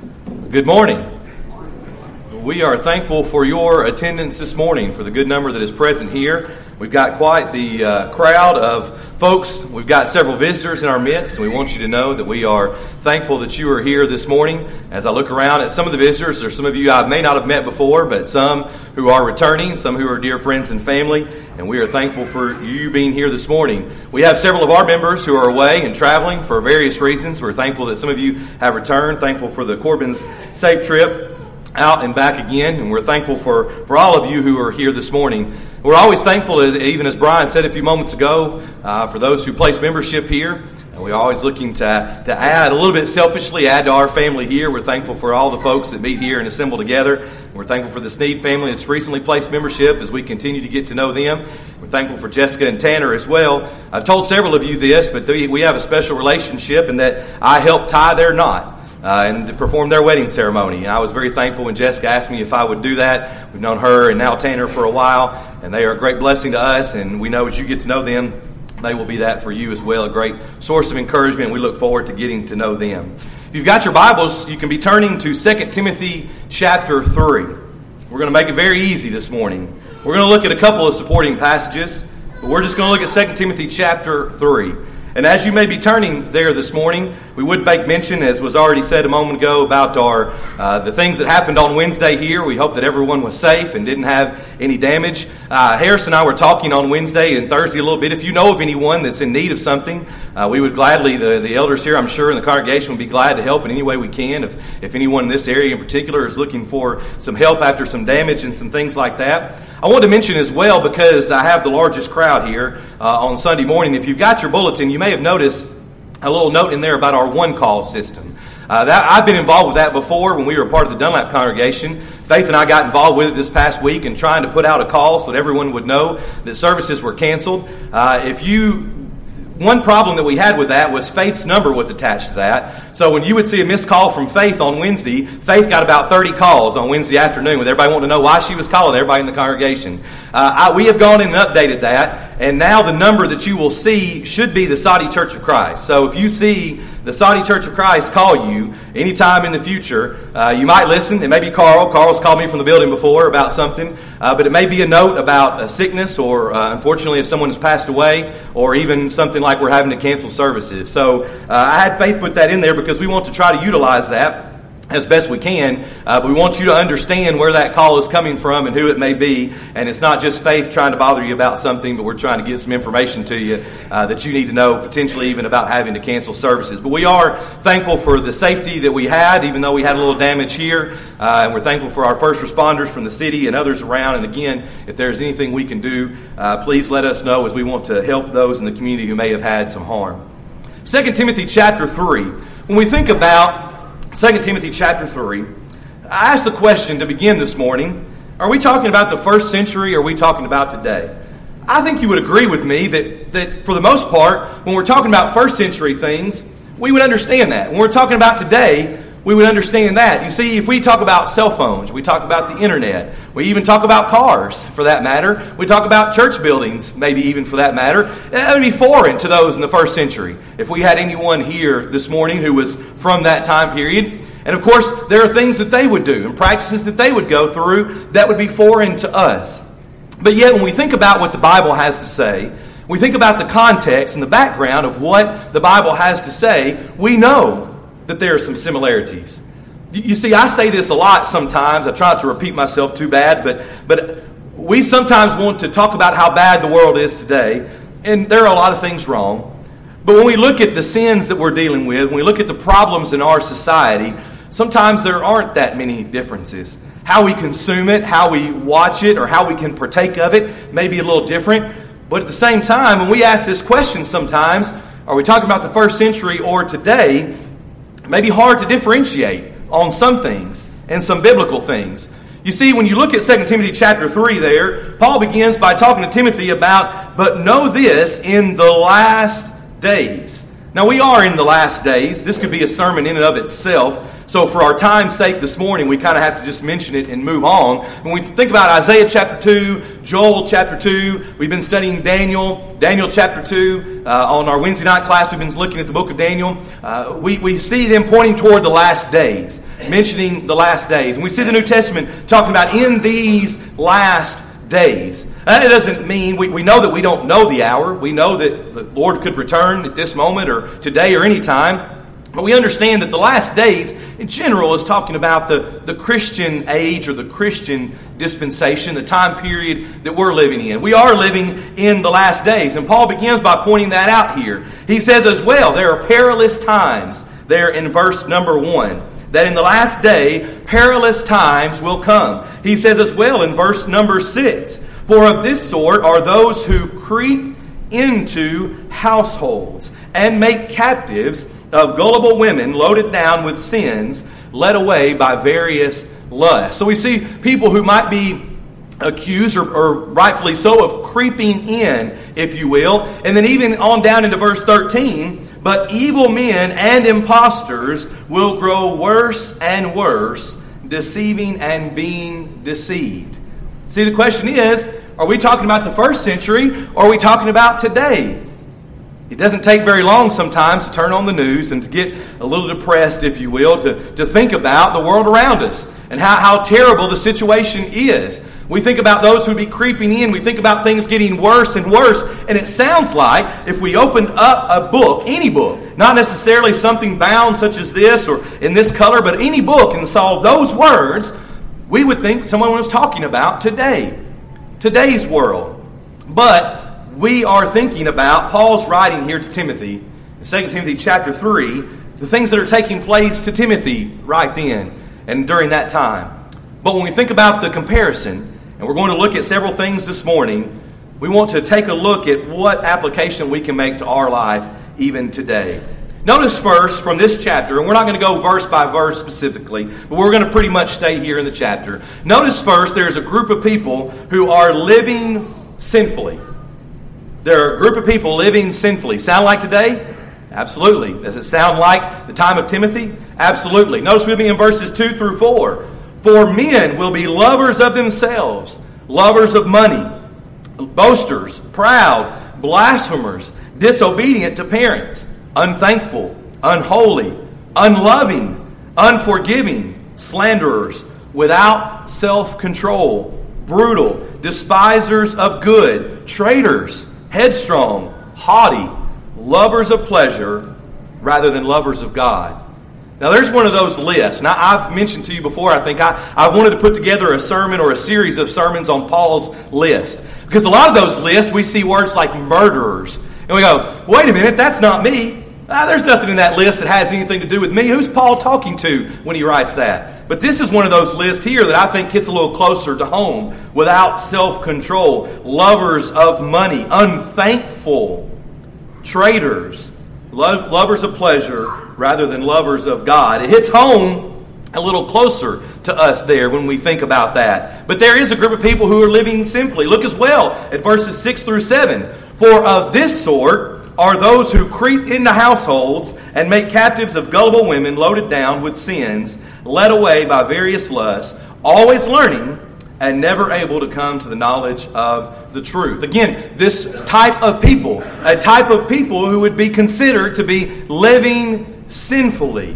Good morning. We are thankful for your attendance this morning, for the good number that is present here. We've got quite the uh, crowd of folks. We've got several visitors in our midst, and we want you to know that we are thankful that you are here this morning. As I look around at some of the visitors, there's some of you I may not have met before, but some who are returning, some who are dear friends and family, and we are thankful for you being here this morning. We have several of our members who are away and traveling for various reasons. We're thankful that some of you have returned, thankful for the Corbin's safe trip out and back again, and we're thankful for, for all of you who are here this morning. We're always thankful, even as Brian said a few moments ago, uh, for those who place membership here. And we're always looking to, to add a little bit selfishly, add to our family here. We're thankful for all the folks that meet here and assemble together. We're thankful for the Sneed family that's recently placed membership as we continue to get to know them. We're thankful for Jessica and Tanner as well. I've told several of you this, but we have a special relationship in that I help tie their knot uh, and to perform their wedding ceremony. And I was very thankful when Jessica asked me if I would do that. We've known her and now Tanner for a while, and they are a great blessing to us. And we know as you get to know them, they will be that for you as well, a great source of encouragement. We look forward to getting to know them. If you've got your Bibles, you can be turning to 2 Timothy chapter 3. We're going to make it very easy this morning. We're going to look at a couple of supporting passages, but we're just going to look at 2 Timothy chapter 3. And as you may be turning there this morning, we would make mention, as was already said a moment ago, about our uh, the things that happened on Wednesday here. We hope that everyone was safe and didn't have any damage. Uh, Harris and I were talking on Wednesday and Thursday a little bit. If you know of anyone that's in need of something, uh, we would gladly, the, the elders here, I'm sure, in the congregation would be glad to help in any way we can. If, if anyone in this area in particular is looking for some help after some damage and some things like that. I want to mention as well, because I have the largest crowd here uh, on Sunday morning, if you've got your bulletin, you may have noticed a little note in there about our one call system. Uh, that, I've been involved with that before when we were part of the Dunlap congregation. Faith and I got involved with it this past week and trying to put out a call so that everyone would know that services were canceled. Uh, if you one problem that we had with that was Faith's number was attached to that. So when you would see a missed call from Faith on Wednesday, Faith got about 30 calls on Wednesday afternoon with everybody wanting to know why she was calling everybody in the congregation. Uh, I, we have gone in and updated that, and now the number that you will see should be the Soddy Church of Christ. So if you see the Soddy Church of Christ call you anytime in the future, uh, you might listen. It may be Carl. Carl's called me from the building before about something, uh, but it may be a note about a sickness, or uh, unfortunately, if someone has passed away, or even something like we're having to cancel services. So uh, I had Faith put that in there because we want to try to utilize that as best we can. Uh, but we want you to understand where that call is coming from and who it may be. And it's not just faith trying to bother you about something, but we're trying to get some information to you uh, that you need to know, potentially even about having to cancel services. But we are thankful for the safety that we had, even though we had a little damage here. Uh, and we're thankful for our first responders from the city and others around. And again, if there's anything we can do, uh, please let us know as we want to help those in the community who may have had some harm. 2 Timothy chapter 3. When we think about 2 Timothy chapter 3. I asked the question to begin this morning Are we talking about the first century or are we talking about today? I think you would agree with me that, that for the most part, when we're talking about first century things, we would understand that. When we're talking about today, we would understand that. You see, if we talk about cell phones, we talk about the internet, we even talk about cars for that matter, we talk about church buildings, maybe even for that matter, that would be foreign to those in the first century. If we had anyone here this morning who was from that time period, and of course, there are things that they would do and practices that they would go through that would be foreign to us. But yet, when we think about what the Bible has to say, we think about the context and the background of what the Bible has to say, we know that there are some similarities. You see, I say this a lot sometimes. I try to repeat myself too bad, but, but we sometimes want to talk about how bad the world is today, and there are a lot of things wrong. But when we look at the sins that we're dealing with, when we look at the problems in our society, sometimes there aren't that many differences. How we consume it, how we watch it, or how we can partake of it may be a little different. But at the same time, when we ask this question sometimes, are we talking about the first century or today? May be hard to differentiate on some things and some biblical things. You see, when you look at 2 Timothy chapter 3 there, Paul begins by talking to Timothy about, but know this in the last days. Now, we are in the last days. This could be a sermon in and of itself. So, for our time's sake this morning, we kind of have to just mention it and move on. When we think about Isaiah chapter 2, Joel chapter 2, we've been studying Daniel, Daniel chapter 2. Uh, on our Wednesday night class, we've been looking at the book of Daniel. Uh, we, we see them pointing toward the last days. mentioning the last days. And we see the New Testament talking about in these last days. And it doesn't mean we, we know that we don't know the hour. We know that the Lord could return at this moment or today or any time. But we understand that the last days, in general, is talking about the, the Christian age or the Christian dispensation, the time period that we're living in. We are living in the last days. And Paul begins by pointing that out here. He says as well, there are perilous times there in verse number one. That in the last day, perilous times will come. He says as well in verse number six, For of this sort are those who creep into households and make captives of gullible women loaded down with sins, led away by various lusts. So we see people who might be accused, or, or, rightfully so, of creeping in, if you will. And then even on down into verse 13, but evil men and impostors will grow worse and worse, deceiving and being deceived. See, the question is are we talking about the first century or are we talking about today? It doesn't take very long sometimes to turn on the news and to get a little depressed, if you will, to, to think about the world around us and how, how terrible the situation is. We think about those who would be creeping in. We think about things getting worse and worse. And it sounds like if we opened up a book, any book, not necessarily something bound such as this or in this color, but any book and saw those words, we would think someone was talking about today, today's world. But we are thinking about Paul's writing here to Timothy, in 2 Timothy chapter 3, the things that are taking place to Timothy right then and during that time. But when we think about the comparison, and we're going to look at several things this morning, we want to take a look at what application we can make to our life even today. Notice first from this chapter, and we're not going to go verse by verse specifically, but we're going to pretty much stay here in the chapter. Notice first there's a group of people who are living sinfully. There are a group of people living sinfully. Sound like today? Absolutely. Does it sound like the time of Timothy? Absolutely. Notice with me in verses 2 through 4. For men will be lovers of themselves, lovers of money, boasters, proud, blasphemers, disobedient to parents, unthankful, unholy, unloving, unforgiving, slanderers, without self control, brutal, despisers of good, traitors headstrong, haughty, lovers of pleasure rather than lovers of God. Now, there's one of those lists. Now, I've mentioned to you before, I think I, I wanted to put together a sermon or a series of sermons on Paul's list. Because a lot of those lists, we see words like murderers. And we go, wait a minute, that's not me. Ah, there's nothing in that list that has anything to do with me. Who's Paul talking to when he writes that? But this is one of those lists here that I think gets a little closer to home. Without self control, lovers of money, unthankful, traitors, lo- lovers of pleasure rather than lovers of God. It hits home a little closer to us there when we think about that. But there is a group of people who are living simply. Look as well at verses 6 through 7. For of this sort are those who creep into households and make captives of gullible women loaded down with sins led away by various lusts, always learning and never able to come to the knowledge of the truth. Again, this type of people, a type of people who would be considered to be living sinfully.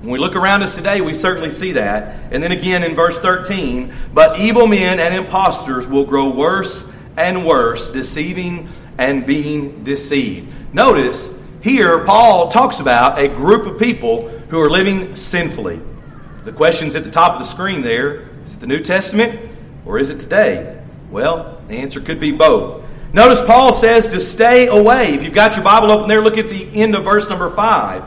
When we look around us today, we certainly see that. And then again in verse 13, but evil men and impostors will grow worse and worse, deceiving and being deceived. Notice here, Paul talks about a group of people who are living sinfully. The question's at the top of the screen there. Is it the New Testament or is it today? Well, the answer could be both. Notice Paul says to stay away. If you've got your Bible open there, look at the end of verse number 5.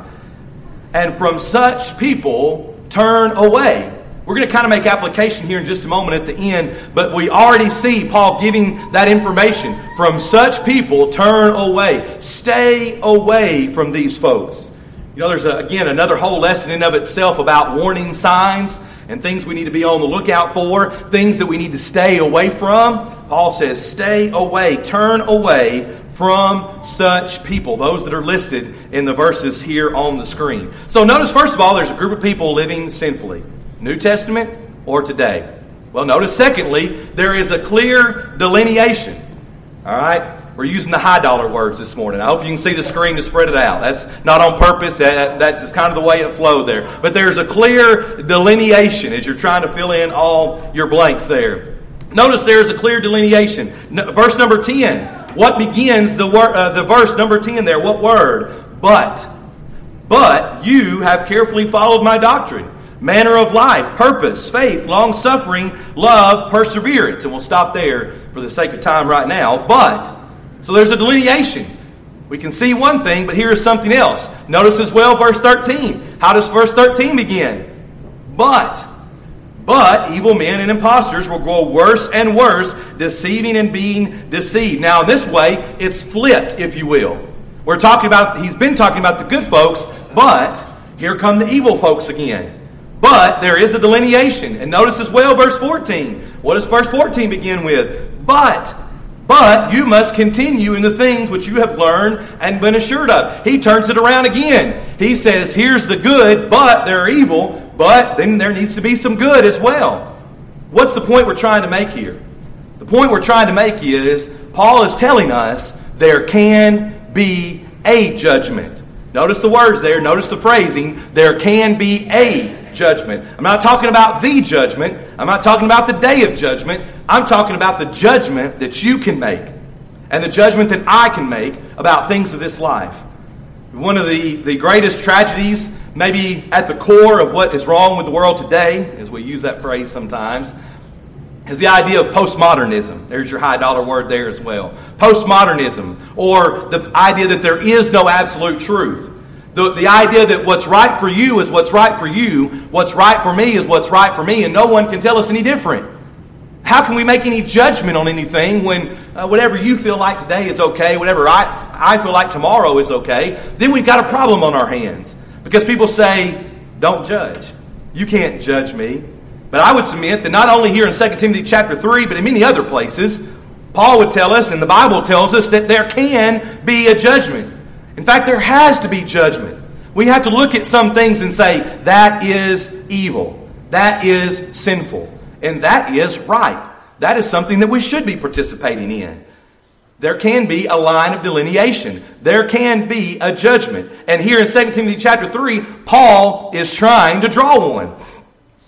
And from such people, turn away. We're going to kind of make application here in just a moment at the end, but we already see Paul giving that information. From such people, turn away. Stay away from these folks. You know, there's, a, again, another whole lesson in of itself about warning signs and things we need to be on the lookout for, things that we need to stay away from. Paul says, stay away, turn away from such people, those that are listed in the verses here on the screen. So notice, first of all, there's a group of people living sinfully. New Testament or today? Well, notice, secondly, there is a clear delineation. All right? We're using the high dollar words this morning. I hope you can see the screen to spread it out. That's not on purpose. That, that's just kind of the way it flowed there. But there's a clear delineation as you're trying to fill in all your blanks there. Notice there's a clear delineation. verse number 10. What begins the, wor- uh, the verse number 10 there? What word? But. But you have carefully followed my doctrine, manner of life, purpose, faith, long suffering, love, perseverance. And we'll stop there for the sake of time right now. But so there's a delineation. We can see one thing, but here is something else. Notice as well verse 13. How does verse 13 begin? But, but evil men and impostors will grow worse and worse, deceiving and being deceived. Now, in this way, it's flipped, if you will. We're talking about, he's been talking about the good folks, but here come the evil folks again. But there is a delineation. And notice as well verse 14. What does verse 14 begin with? But but you must continue in the things which you have learned and been assured of. He turns it around again. He says, Here's the good, but they're evil, but then there needs to be some good as well. What's the point we're trying to make here? The point we're trying to make is Paul is telling us there can be a judgment. Notice the words there, notice the phrasing. There can be a judgment. I'm not talking about the judgment. I'm not talking about the day of judgment. I'm talking about the judgment that you can make and the judgment that I can make about things of this life. One of the, the greatest tragedies, maybe at the core of what is wrong with the world today, as we use that phrase sometimes, is the idea of postmodernism. There's your high dollar word there as well. Postmodernism, or the idea that there is no absolute truth. The, the idea that what's right for you is what's right for you, what's right for me is what's right for me, and no one can tell us any different. How can we make any judgment on anything when uh, whatever you feel like today is okay, whatever I, I feel like tomorrow is okay? Then we've got a problem on our hands because people say, don't judge. You can't judge me. But I would submit that not only here in 2 Timothy chapter 3, but in many other places, Paul would tell us, and the Bible tells us, that there can be a judgment. In fact, there has to be judgment. We have to look at some things and say, that is evil. That is sinful. And that is right. That is something that we should be participating in. There can be a line of delineation. There can be a judgment. And here in 2 Timothy chapter 3, Paul is trying to draw one.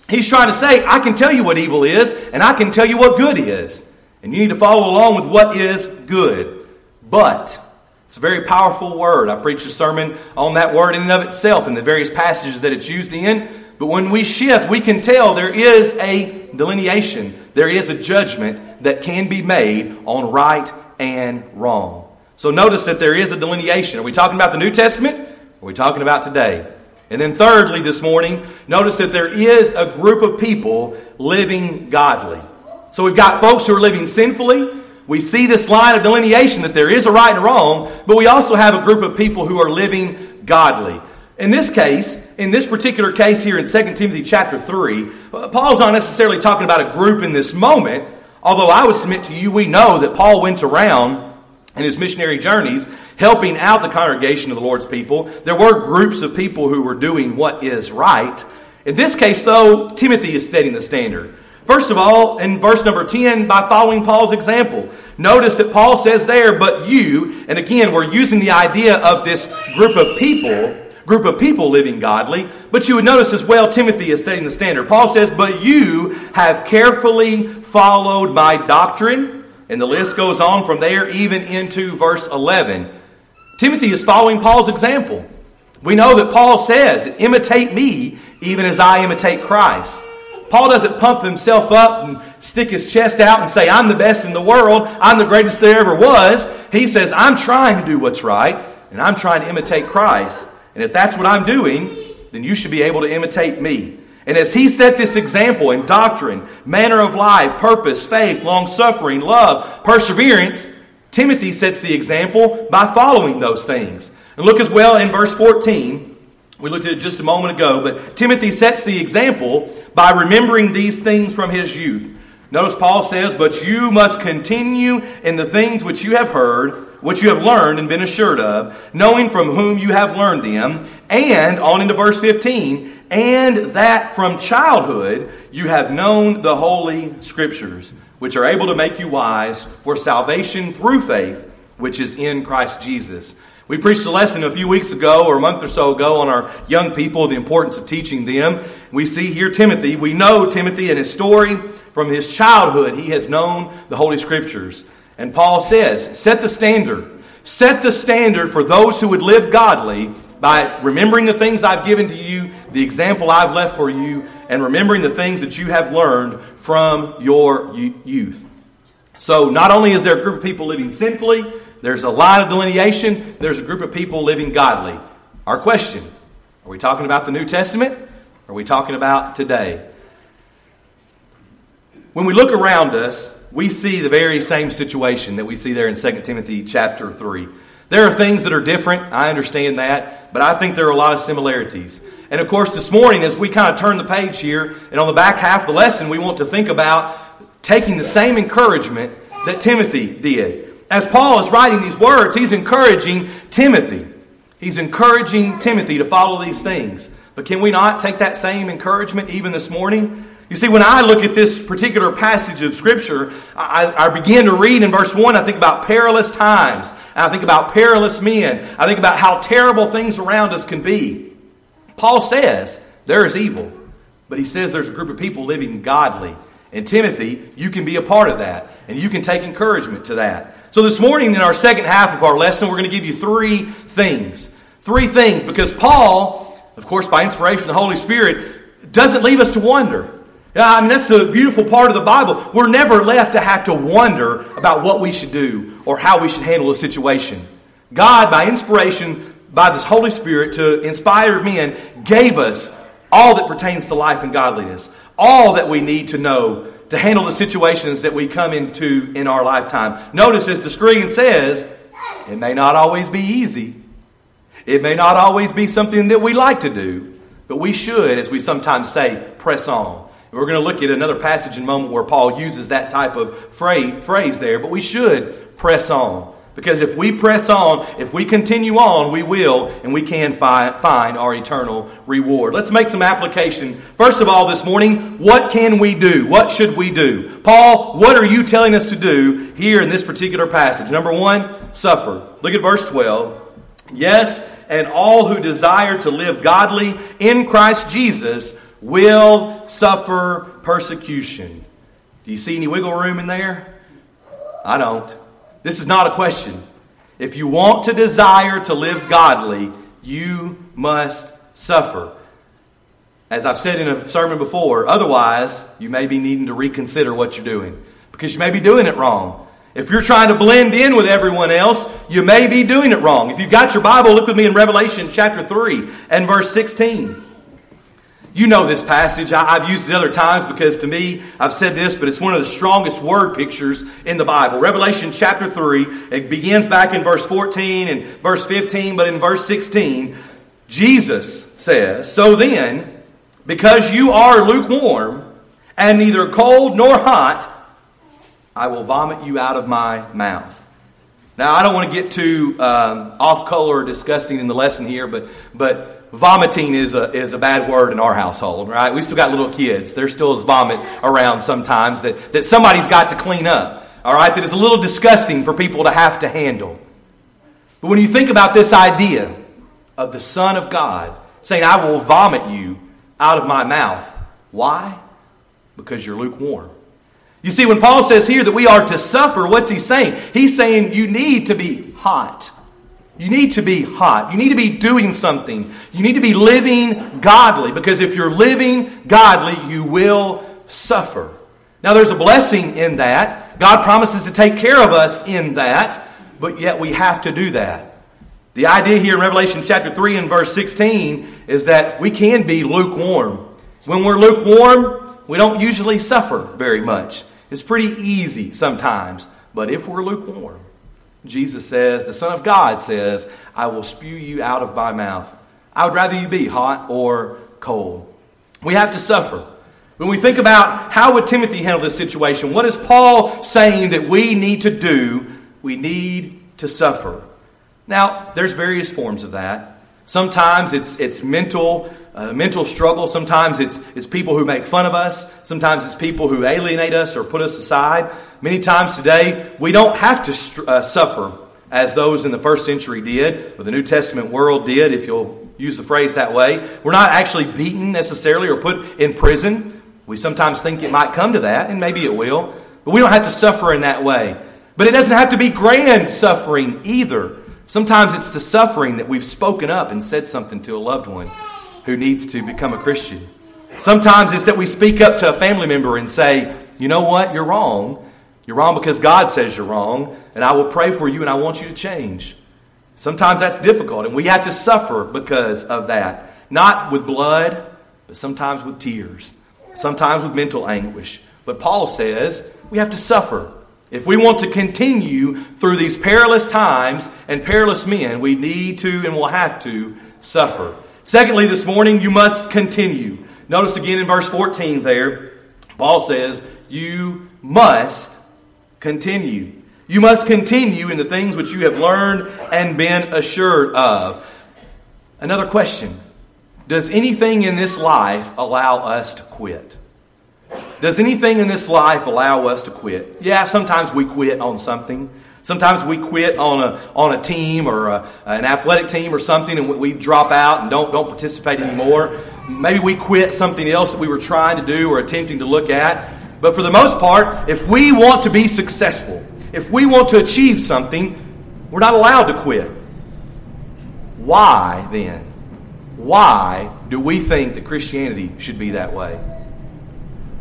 He's trying to say, I can tell you what evil is, and I can tell you what good is. And you need to follow along with what is good. But it's a very powerful word. I preached a sermon on that word in and of itself and the various passages that it's used in. But when we shift, we can tell there is a delineation, there is a judgment that can be made on right and wrong. So notice that there is a delineation. Are we talking about the New Testament? Are we talking about today? And then, thirdly, this morning, notice that there is a group of people living godly. So we've got folks who are living sinfully, we see this line of delineation that there is a right and a wrong, but we also have a group of people who are living godly. In this case, in this particular case here in 2 Timothy chapter 3, uh, Paul's not necessarily talking about a group in this moment, although I would submit to you, we know that Paul went around in his missionary journeys helping out the congregation of the Lord's people. There were groups of people who were doing what is right. In this case, though, Timothy is setting the standard. First of all, in verse number 10, by following Paul's example. Notice that Paul says there, but you, and again, we're using the idea of this group of people, group of people living godly, but you would notice as well, Timothy is setting the standard. Paul says, but you have carefully followed my doctrine, and the list goes on from there even into verse 11. Timothy is following Paul's example. We know that Paul says, imitate me even as I imitate Christ. Paul doesn't pump himself up and stick his chest out and say, I'm the best in the world. I'm the greatest there ever was. He says, I'm trying to do what's right, and I'm trying to imitate Christ. And if that's what I'm doing, then you should be able to imitate me. And as he set this example in doctrine, manner of life, purpose, faith, long suffering, love, perseverance, Timothy sets the example by following those things. And look as well in verse 14. We looked at it just a moment ago, but Timothy sets the example by remembering these things from his youth. Notice Paul says, But you must continue in the things which you have heard, which you have learned and been assured of, knowing from whom you have learned them. And, on into verse 15, and that from childhood you have known the holy scriptures, which are able to make you wise for salvation through faith which is in Christ Jesus. We preached a lesson a few weeks ago or a month or so ago on our young people, the importance of teaching them. We see here Timothy. We know Timothy and his story from his childhood. He has known the Holy Scriptures. And Paul says, set the standard. Set the standard for those who would live godly by remembering the things I've given to you, the example I've left for you, and remembering the things that you have learned from your youth. So, not only is there a group of people living sinfully, there's a line of delineation, there's a group of people living godly. Our question are we talking about the New Testament? Are we talking about today? When we look around us, we see the very same situation that we see there in 2 Timothy chapter 3. There are things that are different. I understand that. But I think there are a lot of similarities. And of course, this morning, as we kind of turn the page here, and on the back half of the lesson, we want to think about taking the same encouragement that Timothy did. As Paul is writing these words, he's encouraging Timothy. He's encouraging Timothy to follow these things. But can we not take that same encouragement even this morning? You see, when I look at this particular passage of Scripture, I, I, begin to read in verse 1, I think about perilous times. I think about perilous men. I think about how terrible things around us can be. Paul says there is evil, but he says there's a group of people living godly. And Timothy, you can be a part of that, and you can take encouragement to that. So this morning, in our second half of our lesson, we're going to give you three things. Three things, because Paul, of course, by inspiration of the Holy Spirit, doesn't leave us to wonder. Yeah, I mean, that's the beautiful part of the Bible. We're never left to have to wonder about what we should do or how we should handle a situation. God, by inspiration, by this Holy Spirit to inspire men, gave us all that pertains to life and godliness, all that we need to know to handle the situations that we come into in our lifetime. Notice as the screen says, it may not always be easy. It may not always be something that we like to do, but we should, as we sometimes say, press on. We're going to look at another passage in a moment where Paul uses that type of phrase there, but we should press on. Because if we press on, if we continue on, we will and we can fi- find our eternal reward. Let's make some application. First of all, this morning, what can we do? What should we do? Paul, what are you telling us to do here in this particular passage? Number one, suffer. Look at verse 12. Yes, and all who desire to live godly in Christ Jesus will suffer persecution. Do you see any wiggle room in there? I don't. This is not a question. If you want to desire to live godly, you must suffer. As I've said in a sermon before, otherwise, you may be needing to reconsider what you're doing because you may be doing it wrong. If you're trying to blend in with everyone else, you may be doing it wrong. If you've got your Bible, look with me in Revelation chapter 3 and verse 16. You know this passage. I, have used it other times because to me, I've said this, but it's one of the strongest word pictures in the Bible. Revelation chapter 3, it begins back in verse 14 and verse 15, but in verse 16, Jesus says, So then, because you are lukewarm and neither cold nor hot, I will vomit you out of my mouth. Now, I don't want to get too um, off color or disgusting in the lesson here, but, but vomiting is a, is a bad word in our household, right? We still got little kids. There still is vomit around sometimes that, that somebody's got to clean up, all right? That is a little disgusting for people to have to handle. But when you think about this idea of the Son of God saying, I will vomit you out of my mouth, why? Because you're lukewarm. You see, when Paul says here that we are to suffer, what's he saying? He's saying you need to be hot. You need to be hot. You need to be doing something. You need to be living godly because if you're living godly, you will suffer. Now, there's a blessing in that. God promises to take care of us in that, but yet we have to do that. The idea here in Revelation chapter 3 and verse 16 is that we can be lukewarm. When we're lukewarm, we don't usually suffer very much. It's pretty easy sometimes. But if we're lukewarm, Jesus says, the Son of God says, I will spew you out of my mouth. I would rather you be hot or cold. We have to suffer. When we think about how would Timothy handle this situation, what is Paul saying that we need to do? We need to suffer. Now, there's various forms of that. Sometimes it's, it's mental, uh, mental struggle. Sometimes it's, it's people who make fun of us. Sometimes it's people who alienate us or put us aside. Many times today, we don't have to uh, suffer as those in the first century did, or the New Testament world did, if you'll use the phrase that way. We're not actually beaten necessarily or put in prison. We sometimes think it might come to that, and maybe it will, but we don't have to suffer in that way. But it doesn't have to be grand suffering either. Sometimes it's the suffering that we've spoken up and said something to a loved one who needs to become a Christian. Sometimes it's that we speak up to a family member and say, you know what, you're wrong. You're wrong because God says you're wrong, and I will pray for you and I want you to change. Sometimes that's difficult, and we have to suffer because of that. Not with blood, but sometimes with tears, sometimes with mental anguish. But Paul says we have to suffer. If we want to continue through these perilous times and perilous men, we need to and will have to suffer. Secondly, this morning, you must continue. Notice again in verse 14 there, Paul says, You must continue. You must continue in the things which you have learned and been assured of. Another question Does anything in this life allow us to quit? Does anything in this life allow us to quit? Yeah, sometimes we quit on something. Sometimes we quit on a, on a team or a, an athletic team or something and we drop out and don't, don't participate anymore. Maybe we quit something else that we were trying to do or attempting to look at. But for the most part, if we want to be successful, if we want to achieve something, we're not allowed to quit. Why then? Why do we think that Christianity should be that way?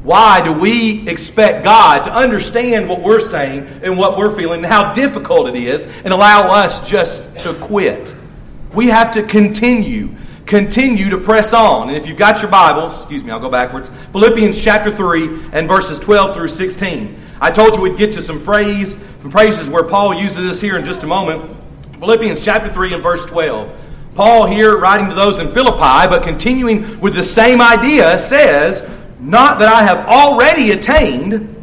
Why do we expect God to understand what we're saying and what we're feeling and how difficult it is and allow us just to quit? We have to continue, continue to press on. And if you've got your Bibles, excuse me, I'll go backwards. Philippians chapter 3 and verses 12 through 16. I told you we'd get to some phrase, some phrases where Paul uses this here in just a moment. Philippians chapter 3 and verse 12. Paul here, writing to those in Philippi, but continuing with the same idea, says, not that I have already attained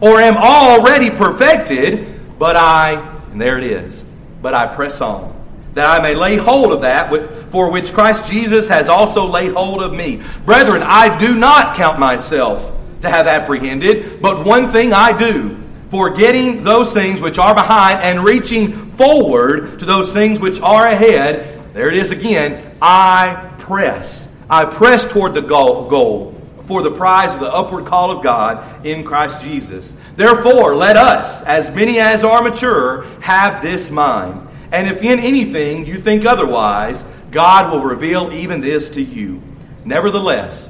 or am already perfected, but I, and there it is, but I press on, that I may lay hold of that for which Christ Jesus has also laid hold of me. Brethren, I do not count myself to have apprehended, but one thing I do, forgetting those things which are behind and reaching forward to those things which are ahead. There it is again. I press. I press toward the goal for the prize of the upward call of God in Christ Jesus. Therefore, let us, as many as are mature, have this mind. And if in anything you think otherwise, God will reveal even this to you. Nevertheless,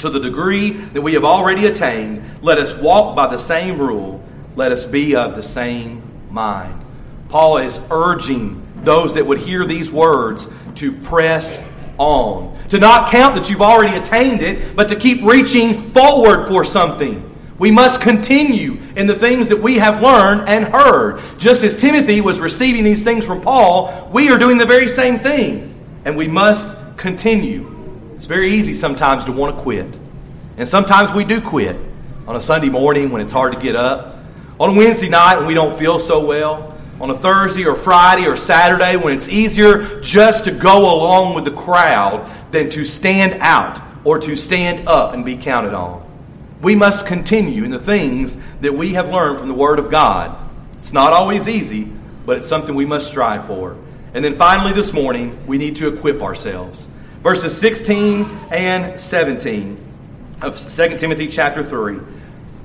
to the degree that we have already attained, let us walk by the same rule, let us be of the same mind. Paul is urging those that would hear these words to press on. To not count that you've already attained it, but to keep reaching forward for something. We must continue in the things that we have learned and heard. Just as Timothy was receiving these things from Paul, we are doing the very same thing. And we must continue. It's very easy sometimes to want to quit. And sometimes we do quit on a Sunday morning when it's hard to get up, on a Wednesday night when we don't feel so well on a Thursday or Friday or Saturday when it's easier just to go along with the crowd than to stand out or to stand up and be counted on. We must continue in the things that we have learned from the Word of God. It's not always easy, but it's something we must strive for. And then finally, this morning, we need to equip ourselves. Verses 16 and 17 of 2 Timothy chapter 3.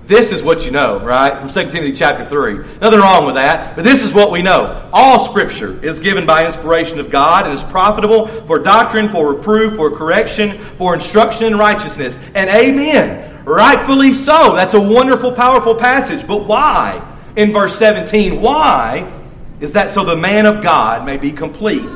This is what you know, right? From 2 Timothy chapter 3. Nothing wrong with that, but this is what we know. All scripture is given by inspiration of God and is profitable for doctrine, for reproof, for correction, for instruction in righteousness. And amen. Rightfully so. That's a wonderful, powerful passage. But why? In verse 17, why is that so the man of God may be complete,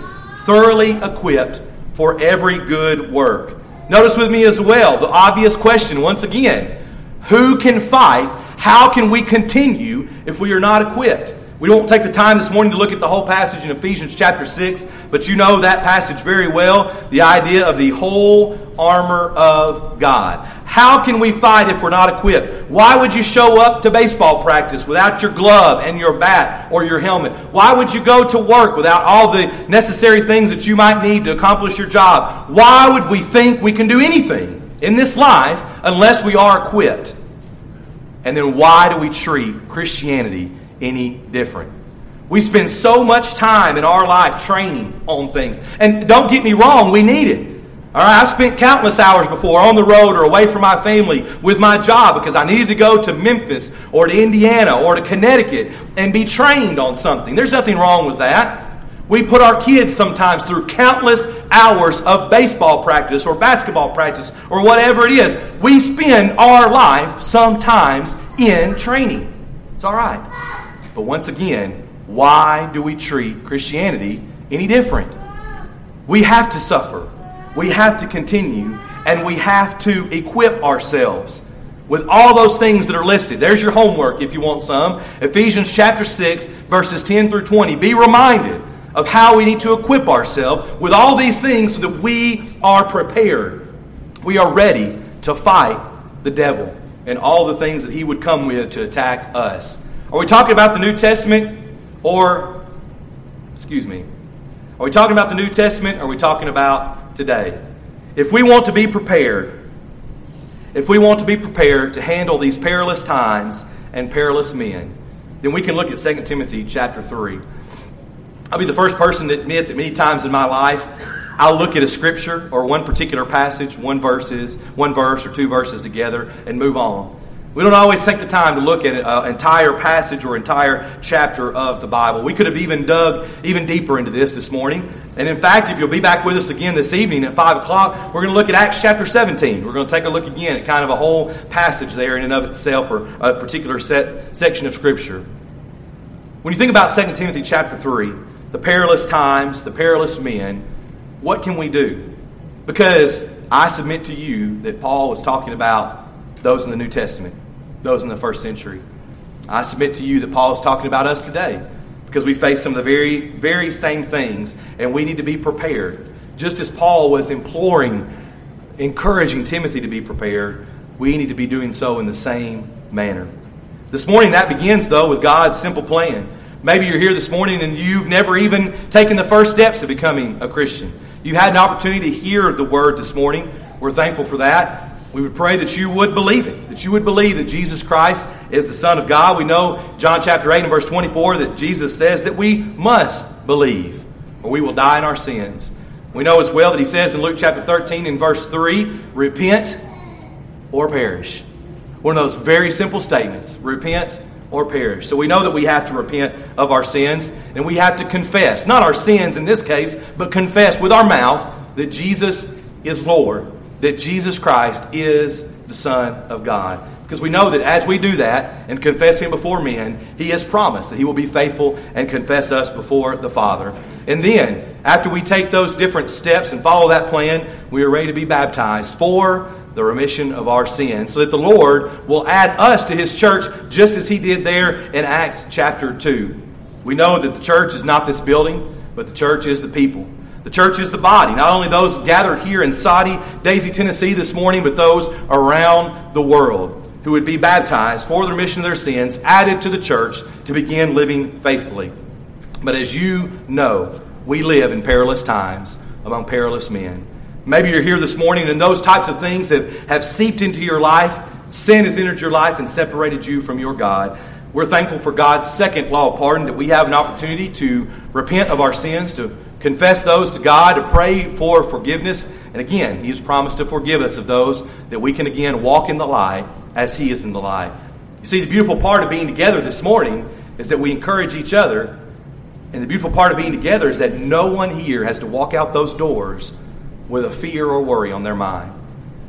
thoroughly equipped for every good work? Notice with me as well the obvious question once again who can fight? How can we continue if we are not equipped? We won't take the time this morning to look at the whole passage in Ephesians chapter 6, but you know that passage very well the idea of the whole armor of God. How can we fight if we're not equipped? Why would you show up to baseball practice without your glove and your bat or your helmet? Why would you go to work without all the necessary things that you might need to accomplish your job? Why would we think we can do anything in this life unless we are equipped? And then why do we treat Christianity any different? We spend so much time in our life training on things. And don't get me wrong, we need it. All right, I've spent countless hours before on the road or away from my family with my job because I needed to go to Memphis or to Indiana or to Connecticut and be trained on something. There's nothing wrong with that. We put our kids sometimes through countless hours of baseball practice or basketball practice or whatever it is. We spend our life sometimes in training. It's all right. But once again, why do we treat Christianity any different? We have to suffer. We have to continue and we have to equip ourselves with all those things that are listed. There's your homework if you want some. Ephesians chapter 6, verses 10 through 20. Be reminded of how we need to equip ourselves with all these things so that we are prepared. We are ready to fight the devil and all the things that he would come with to attack us. Are we talking about the New Testament or, excuse me, are we talking about the New Testament or are we talking about today? If we want to be prepared, if we want to be prepared to handle these perilous times and perilous men, then we can look at 2 Timothy chapter 3. I'll be the first person to admit that many times in my life, I'll look at a scripture or one particular passage, one verses, one verse or two verses together, and move on. We don't always take the time to look at an entire passage or entire chapter of the Bible. We could have even dug even deeper into this this morning. And in fact, if you'll be back with us again this evening at 5 o'clock, we're going to look at Acts chapter 17. We're going to take a look again at kind of a whole passage there in and of itself or a particular set, section of Scripture. When you think about 2 Timothy chapter 3, the perilous times, the perilous men, what can we do? Because I submit to you that Paul was talking about those in the New Testament, those in the first century. I submit to you that Paul is talking about us today because we face some of the very, very same things and we need to be prepared. Just as Paul was imploring, encouraging Timothy to be prepared, we need to be doing so in the same manner. This morning, that begins, though, with God's simple plan. Maybe you're here this morning and you've never even taken the first steps to becoming a Christian. You had an opportunity to hear the word this morning. We're thankful for that. We would pray that you would believe it, that you would believe that Jesus Christ is the Son of God. We know John chapter 8 and verse 24 that Jesus says that we must believe or we will die in our sins. We know as well that he says in Luke chapter 13 and verse 3 repent or perish. One of those very simple statements repent or perish. So we know that we have to repent of our sins and we have to confess, not our sins in this case, but confess with our mouth that Jesus is Lord, that Jesus Christ is the Son of God. Because we know that as we do that and confess Him before men, He has promised that He will be faithful and confess us before the Father. And then, after we take those different steps and follow that plan, we are ready to be baptized for the remission of our sins, so that the Lord will add us to his church just as he did there in Acts chapter 2. We know that the church is not this building, but the church is the people. The church is the body, not only those gathered here in Soddy, Daisy, Tennessee this morning, but those around the world who would be baptized for the remission of their sins, added to the church to begin living faithfully. But as you know, we live in perilous times among perilous men. Maybe you're here this morning and those types of things have, have seeped into your life. Sin has entered your life and separated you from your God. We're thankful for God's second law of pardon that we have an opportunity to repent of our sins, to confess those to God, to pray for forgiveness. And again, He has promised to forgive us of those that we can again walk in the light as He is in the light. You see, the beautiful part of being together this morning is that we encourage each other. And the beautiful part of being together is that no one here has to walk out those doors with a fear or worry on their mind.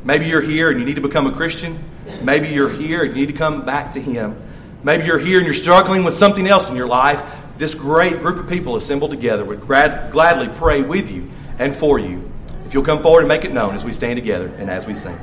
Maybe you're here and you need to become a Christian. Maybe you're here and you need to come back to Him. Maybe you're here and you're struggling with something else in your life. This great group of people assembled together would grad- gladly pray with you and for you. If you'll come forward and make it known as we stand together and as we sing.